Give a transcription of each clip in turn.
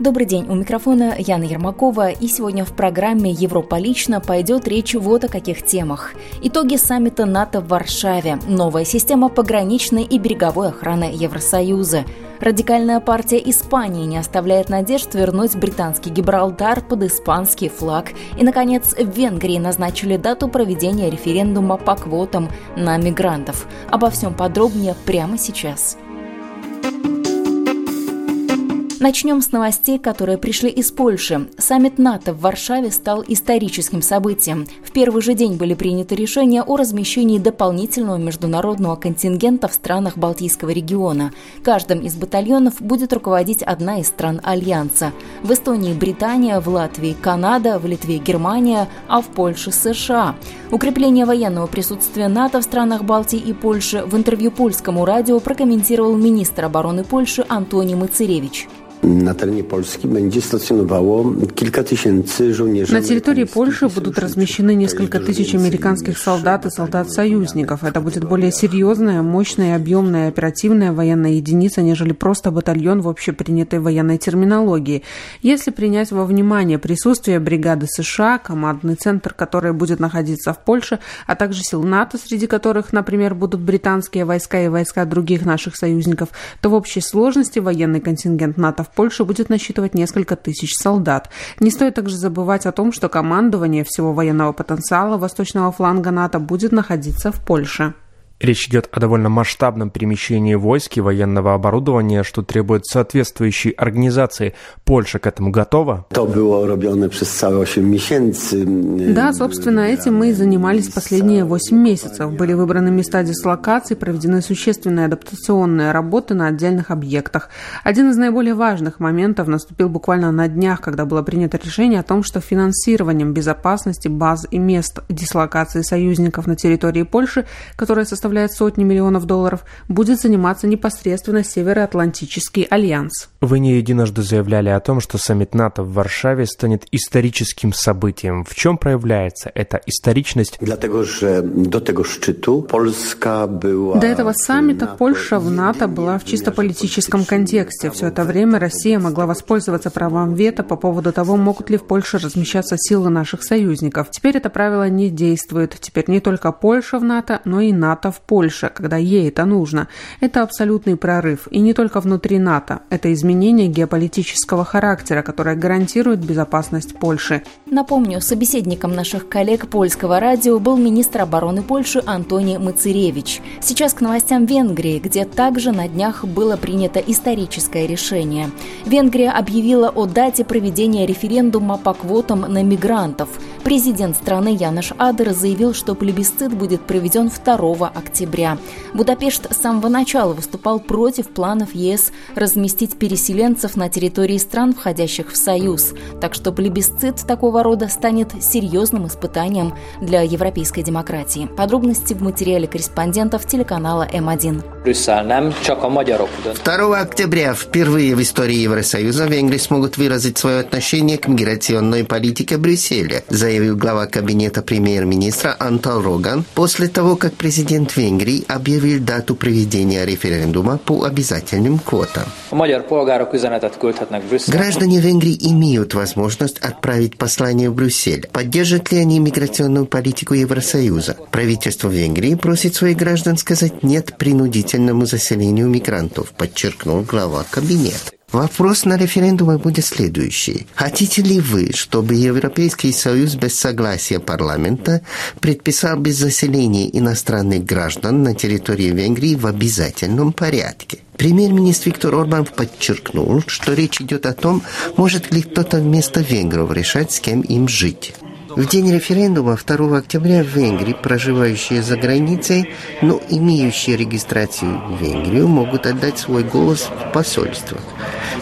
Добрый день, у микрофона Яна Ермакова, и сегодня в программе «Европа лично» пойдет речь вот о каких темах. Итоги саммита НАТО в Варшаве, новая система пограничной и береговой охраны Евросоюза, радикальная партия Испании не оставляет надежд вернуть британский Гибралтар под испанский флаг, и, наконец, в Венгрии назначили дату проведения референдума по квотам на мигрантов. Обо всем подробнее прямо сейчас. Начнем с новостей, которые пришли из Польши. Саммит НАТО в Варшаве стал историческим событием. В первый же день были приняты решения о размещении дополнительного международного контингента в странах Балтийского региона. Каждым из батальонов будет руководить одна из стран Альянса. В Эстонии Британия, в Латвии Канада, в Литве Германия, а в Польше США. Укрепление военного присутствия НАТО в странах Балтии и Польши в интервью польскому радио прокомментировал министр обороны Польши Антоний Мацеревич. На территории Польши будут размещены несколько тысяч американских солдат и солдат-союзников. Это будет более серьезная, мощная, объемная, оперативная военная единица, нежели просто батальон в общепринятой военной терминологии. Если принять во внимание присутствие бригады США, командный центр, который будет находиться в Польше, а также сил НАТО, среди которых, например, будут британские войска и войска других наших союзников, то в общей сложности военный контингент НАТО в Польше будет насчитывать несколько тысяч солдат. Не стоит также забывать о том, что командование всего военного потенциала восточного фланга НАТО будет находиться в Польше. Речь идет о довольно масштабном перемещении войск и военного оборудования, что требует соответствующей организации. Польша к этому готова? To było robione przez całe 8 miesięcy. Да, собственно, этим мы и занимались последние 8 месяцев. Были выбраны места дислокации, проведены существенные адаптационные работы на отдельных объектах. Один из наиболее важных моментов наступил буквально на днях, когда было принято решение о том, что финансированием безопасности баз и мест дислокации союзников на территории Польши, которая составляет сотни миллионов долларов, будет заниматься непосредственно Североатлантический альянс. Вы не единожды заявляли о том, что саммит НАТО в Варшаве станет историческим событием. В чем проявляется эта историчность? Szczytu Polska była. До этого саммита Польша в НАТО была в чисто политическом контексте. Все это время Россия могла воспользоваться правом вето по поводу того, могут ли в Польше размещаться силы наших союзников. Теперь это правило не действует. Теперь не только Польша в НАТО, но и НАТО в Польше, когда ей это нужно. Это абсолютный прорыв. И не только внутри НАТО. Это изменение геополитического характера, которое гарантирует безопасность Польши. Напомню, собеседником наших коллег польского радио был министр обороны Польши Антоний Мацеревич. Сейчас к новостям Венгрии, где также на днях было принято историческое решение. Венгрия объявила о дате проведения референдума по квотам на мигрантов. Президент страны Янош Адер заявил, что плебисцит будет проведен 2 октября. Будапешт с самого начала выступал против планов ЕС разместить переселенцев на территории стран, входящих в Союз. Так что плебисцит такого рода станет серьезным испытанием для европейской демократии. Подробности в материале корреспондентов телеканала М1. 2 октября впервые в истории Евросоюза Венгрии смогут выразить свое отношение к миграционной политике Брюсселя, заявил глава кабинета премьер-министра Антон Роган после того, как президент Венгрии объявил дату проведения референдума по обязательным квотам. Граждане Венгрии имеют возможность отправить послание в Брюссель. Поддержат ли они миграционную политику Евросоюза? Правительство Венгрии просит своих граждан сказать «нет» принудительному заселению мигрантов, подчеркнул глава кабинета. Вопрос на референдуме будет следующий. Хотите ли вы, чтобы Европейский Союз без согласия парламента предписал без заселения иностранных граждан на территории Венгрии в обязательном порядке? Премьер-министр Виктор Орбан подчеркнул, что речь идет о том, может ли кто-то вместо венгров решать, с кем им жить. В день референдума 2 октября в Венгрии проживающие за границей, но имеющие регистрацию в Венгрию, могут отдать свой голос в посольствах.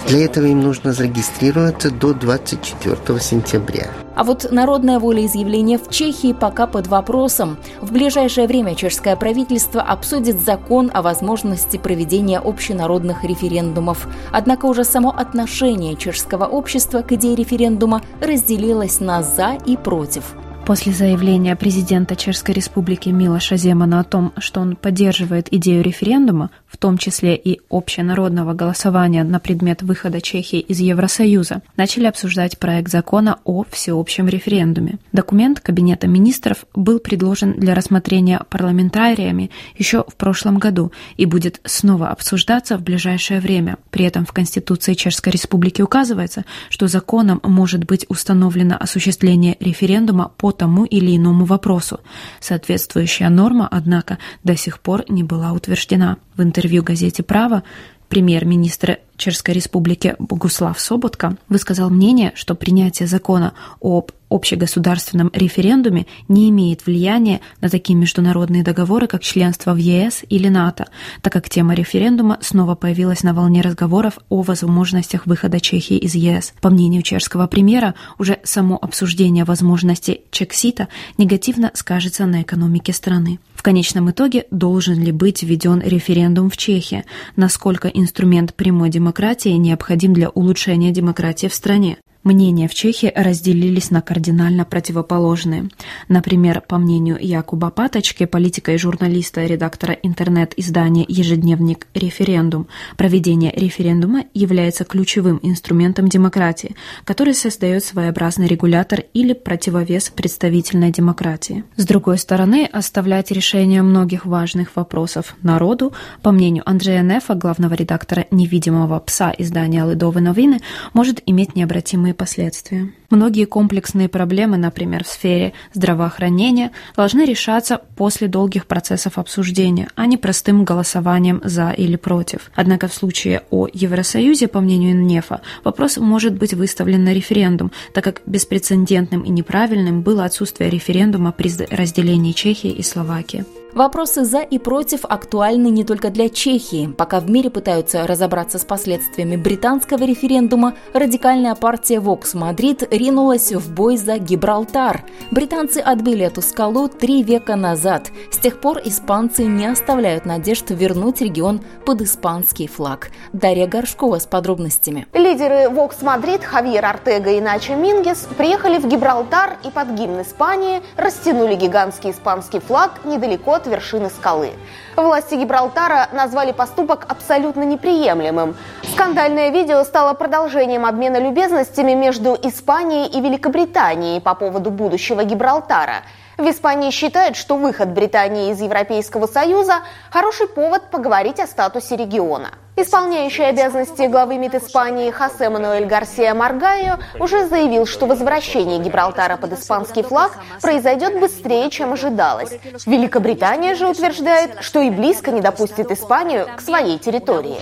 Для этого им нужно зарегистрироваться до 24 сентября. А вот народное волеизъявление в Чехии пока под вопросом. В ближайшее время чешское правительство обсудит закон о возможности проведения общенародных референдумов. Однако уже само отношение чешского общества к идее референдума разделилось на «за» и «против». После заявления президента Чешской Республики Милоша Земана о том, что он поддерживает идею референдума, в том числе и общенародного голосования на предмет выхода Чехии из Евросоюза, начали обсуждать проект закона о всеобщем референдуме. Документ Кабинета министров был предложен для рассмотрения парламентариями еще в прошлом году и будет снова обсуждаться в ближайшее время. При этом в Конституции Чешской Республики указывается, что законом может быть установлено осуществление референдума по тому или иному вопросу. Соответствующая норма, однако, до сих пор не была утверждена. В интервью газете «Право» премьер-министр Чешской Республики Богуслав Соботка высказал мнение, что принятие закона об общегосударственном референдуме не имеет влияния на такие международные договоры, как членство в ЕС или НАТО, так как тема референдума снова появилась на волне разговоров о возможностях выхода Чехии из ЕС. По мнению чешского премьера, уже само обсуждение возможности Чексита негативно скажется на экономике страны. В конечном итоге, должен ли быть введен референдум в Чехии, насколько инструмент прямой демократии необходим для улучшения демократии в стране. Мнения в Чехии разделились на кардинально противоположные. Например, по мнению Якуба Паточки, политика и журналиста, редактора интернет-издания «Ежедневник. Референдум», проведение референдума является ключевым инструментом демократии, который создает своеобразный регулятор или противовес представительной демократии. С другой стороны, оставлять решение многих важных вопросов народу, по мнению Андрея Нефа, главного редактора «Невидимого пса» издания «Ледовые новины», может иметь необратимые последствия. Многие комплексные проблемы, например, в сфере здравоохранения, должны решаться после долгих процессов обсуждения, а не простым голосованием «за» или «против». Однако в случае о Евросоюзе, по мнению НЕФа, вопрос может быть выставлен на референдум, так как беспрецедентным и неправильным было отсутствие референдума при разделении Чехии и Словакии. Вопросы «за» и «против» актуальны не только для Чехии. Пока в мире пытаются разобраться с последствиями британского референдума, радикальная партия Vox Madrid ринулась в бой за Гибралтар. Британцы отбили эту скалу три века назад. С тех пор испанцы не оставляют надежд вернуть регион под испанский флаг. Дарья Горшкова с подробностями. Лидеры Vox Madrid Хавьер Артега и Начо Мингес приехали в Гибралтар и под гимн Испании растянули гигантский испанский флаг недалеко от вершины скалы. Власти Гибралтара назвали поступок абсолютно неприемлемым. Скандальное видео стало продолжением обмена любезностями между Испанией и Великобританией по поводу будущего Гибралтара. В Испании считают, что выход Британии из Европейского Союза – хороший повод поговорить о статусе региона. Исполняющий обязанности главы МИД Испании Хосе Мануэль Гарсия Маргайо уже заявил, что возвращение Гибралтара под испанский флаг произойдет быстрее, чем ожидалось. Великобритания же утверждает, что и близко не допустит Испанию к своей территории.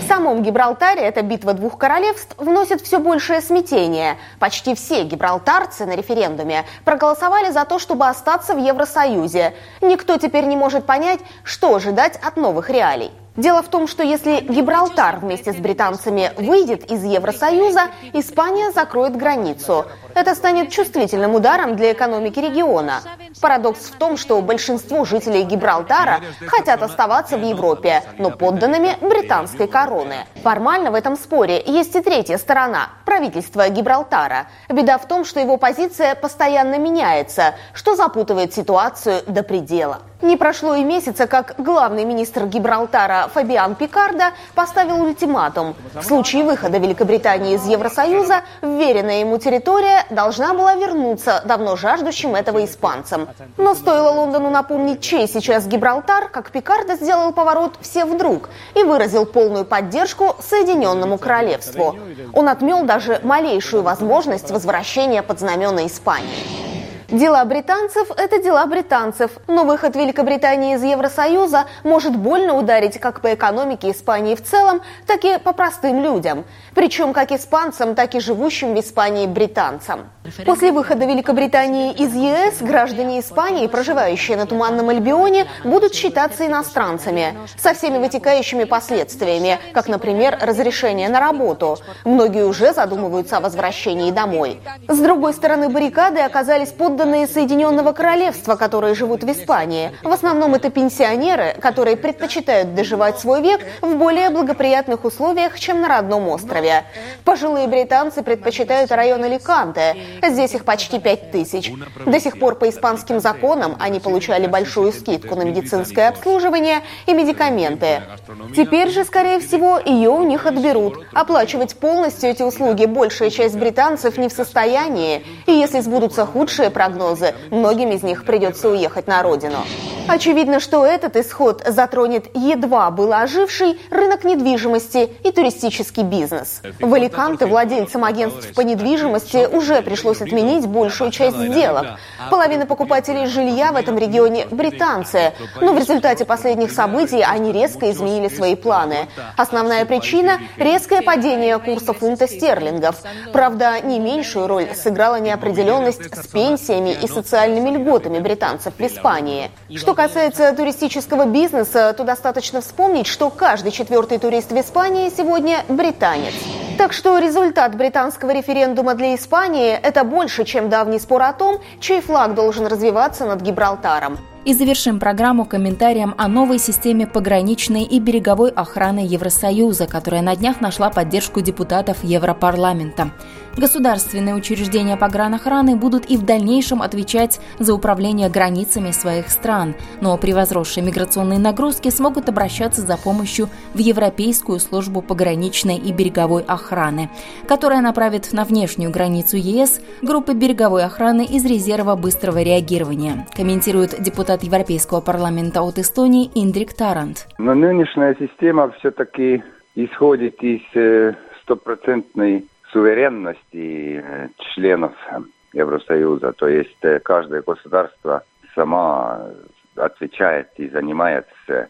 В самом Гибралтаре эта битва двух королевств вносит все большее смятение. Почти все гибралтарцы на референдуме проголосовали за то, чтобы остаться в Евросоюзе. Никто теперь не может понять, что ожидать от новых реалий. Дело в том, что если Гибралтар вместе с британцами выйдет из Евросоюза, Испания закроет границу. Это станет чувствительным ударом для экономики региона. Парадокс в том, что большинство жителей Гибралтара хотят оставаться в Европе, но подданными британской короны. Формально в этом споре есть и третья сторона – правительство Гибралтара. Беда в том, что его позиция постоянно меняется, что запутывает ситуацию до предела. Не прошло и месяца, как главный министр Гибралтара Фабиан Пикарда поставил ультиматум. В случае выхода Великобритании из Евросоюза, вверенная ему территория должна была вернуться давно жаждущим этого испанцам. Но стоило Лондону напомнить, чей сейчас Гибралтар, как Пикарда сделал поворот все вдруг и выразил полную поддержку Соединенному Королевству. Он отмел даже малейшую возможность возвращения под знамена Испании. Дела британцев – это дела британцев, но выход Великобритании из Евросоюза может больно ударить как по экономике Испании в целом, так и по простым людям, причем как испанцам, так и живущим в Испании британцам. После выхода Великобритании из ЕС граждане Испании, проживающие на Туманном Альбионе, будут считаться иностранцами со всеми вытекающими последствиями, как, например, разрешение на работу. Многие уже задумываются о возвращении домой. С другой стороны баррикады оказались подданные Соединенного Королевства, которые живут в Испании. В основном это пенсионеры, которые предпочитают доживать свой век в более благоприятных условиях, чем на родном острове. Пожилые британцы предпочитают район Аликанте, Здесь их почти пять тысяч. До сих пор по испанским законам они получали большую скидку на медицинское обслуживание и медикаменты. Теперь же, скорее всего, ее у них отберут. Оплачивать полностью эти услуги большая часть британцев не в состоянии. И если сбудутся худшие прогнозы, многим из них придется уехать на родину. Очевидно, что этот исход затронет едва был оживший рынок недвижимости и туристический бизнес. В Аликанте владельцам агентств по недвижимости уже пришлось отменить большую часть сделок. Половина покупателей жилья в этом регионе – британцы. Но в результате последних событий они резко изменили свои планы. Основная причина – резкое падение курса фунта стерлингов. Правда, не меньшую роль сыграла неопределенность с пенсиями и социальными льготами британцев в Испании. Что касается туристического бизнеса, то достаточно вспомнить, что каждый четвертый турист в Испании сегодня британец. Так что результат британского референдума для Испании – это больше, чем давний спор о том, чей флаг должен развиваться над Гибралтаром. И завершим программу комментарием о новой системе пограничной и береговой охраны Евросоюза, которая на днях нашла поддержку депутатов Европарламента. Государственные учреждения погранохраны будут и в дальнейшем отвечать за управление границами своих стран, но при возросшей миграционной нагрузке смогут обращаться за помощью в Европейскую службу пограничной и береговой охраны, которая направит на внешнюю границу ЕС группы береговой охраны из резерва быстрого реагирования, комментирует депутат Европейского парламента от Эстонии Индрик Тарант. Но нынешняя система все-таки исходит из э, стопроцентной суверенности членов Евросоюза, то есть э, каждое государство сама отвечает и занимается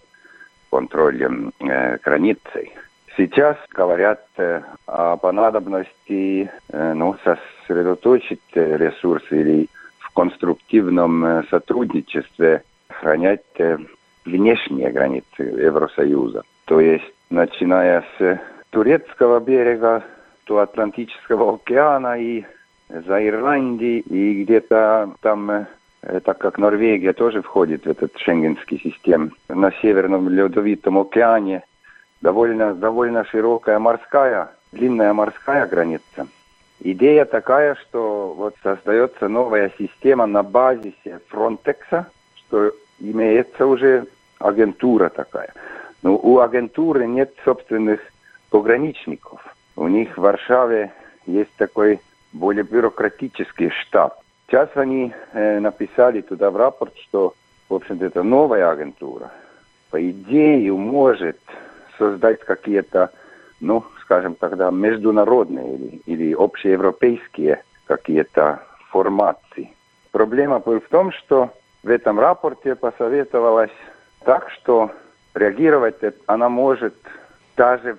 контролем э, границы. Сейчас говорят э, о понадобности ну, сосредоточить ресурсы или в конструктивном сотрудничестве охранять э, внешние границы Евросоюза. То есть, начиная с турецкого берега до Атлантического океана и за Ирландией, и где-то там, э, так как Норвегия тоже входит в этот шенгенский систем, на Северном Ледовитом океане довольно, довольно широкая морская, длинная морская граница. Идея такая, что вот создается новая система на базисе Фронтекса, что имеется уже агентура такая. Но у агентуры нет собственных пограничников. У них в Варшаве есть такой более бюрократический штаб. Сейчас они э, написали туда в рапорт, что, в общем-то, это новая агентура. По идее, может создать какие-то, ну, скажем тогда, международные или, или общеевропейские какие-то формации. Проблема в том, что в этом рапорте посоветовалось так, что реагировать она может даже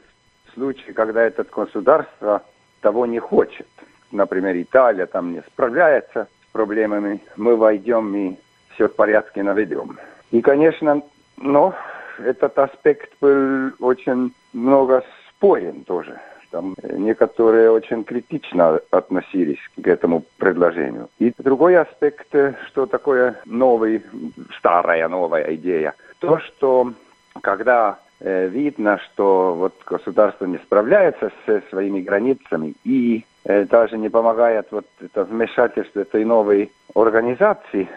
случаи, когда это государство того не хочет. Например, Италия там не справляется с проблемами, мы войдем и все в порядке наведем. И, конечно, но этот аспект был очень много спорен тоже. Там некоторые очень критично относились к этому предложению. И другой аспект, что такое новый, старая новая идея, то, что когда Э, видно, что вот государство не справляется со своими границами и э, даже не помогает вот это вмешательство этой новой организации,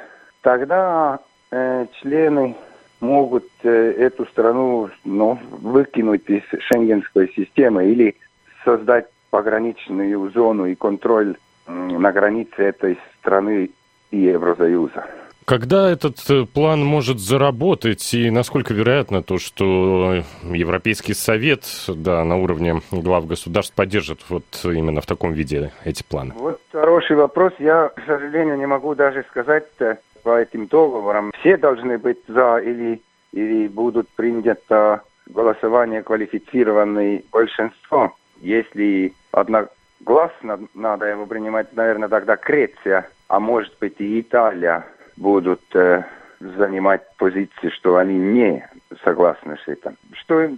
тогда э, члены могут э, эту страну ну, выкинуть из шенгенской системы или создать пограничную зону и контроль э, на границе этой страны и Евросоюза. Когда этот э, план может заработать и насколько вероятно то, что Европейский Совет да, на уровне глав государств поддержит вот именно в таком виде эти планы? Вот хороший вопрос. Я, к сожалению, не могу даже сказать э, по этим договорам. Все должны быть за или, или будут принято голосование квалифицированное большинство. Если одна гласно надо его принимать, наверное, тогда Греция, а может быть и Италия будут э, занимать позиции, что они не согласны с этим. Что,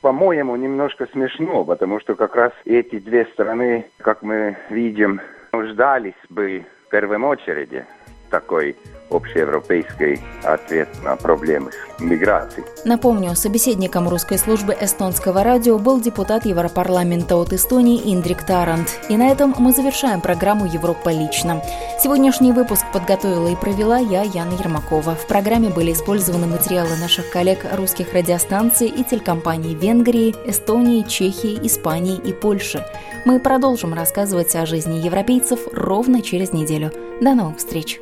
по-моему, немножко смешно, потому что как раз эти две страны, как мы видим, нуждались бы в первом очереди такой общеевропейский ответ на проблемы миграции. Напомню, собеседником русской службы эстонского радио был депутат Европарламента от Эстонии Индрик Тарант. И на этом мы завершаем программу «Европа лично». Сегодняшний выпуск подготовила и провела я, Яна Ермакова. В программе были использованы материалы наших коллег русских радиостанций и телекомпаний Венгрии, Эстонии, Чехии, Испании и Польши. Мы продолжим рассказывать о жизни европейцев ровно через неделю. До новых встреч!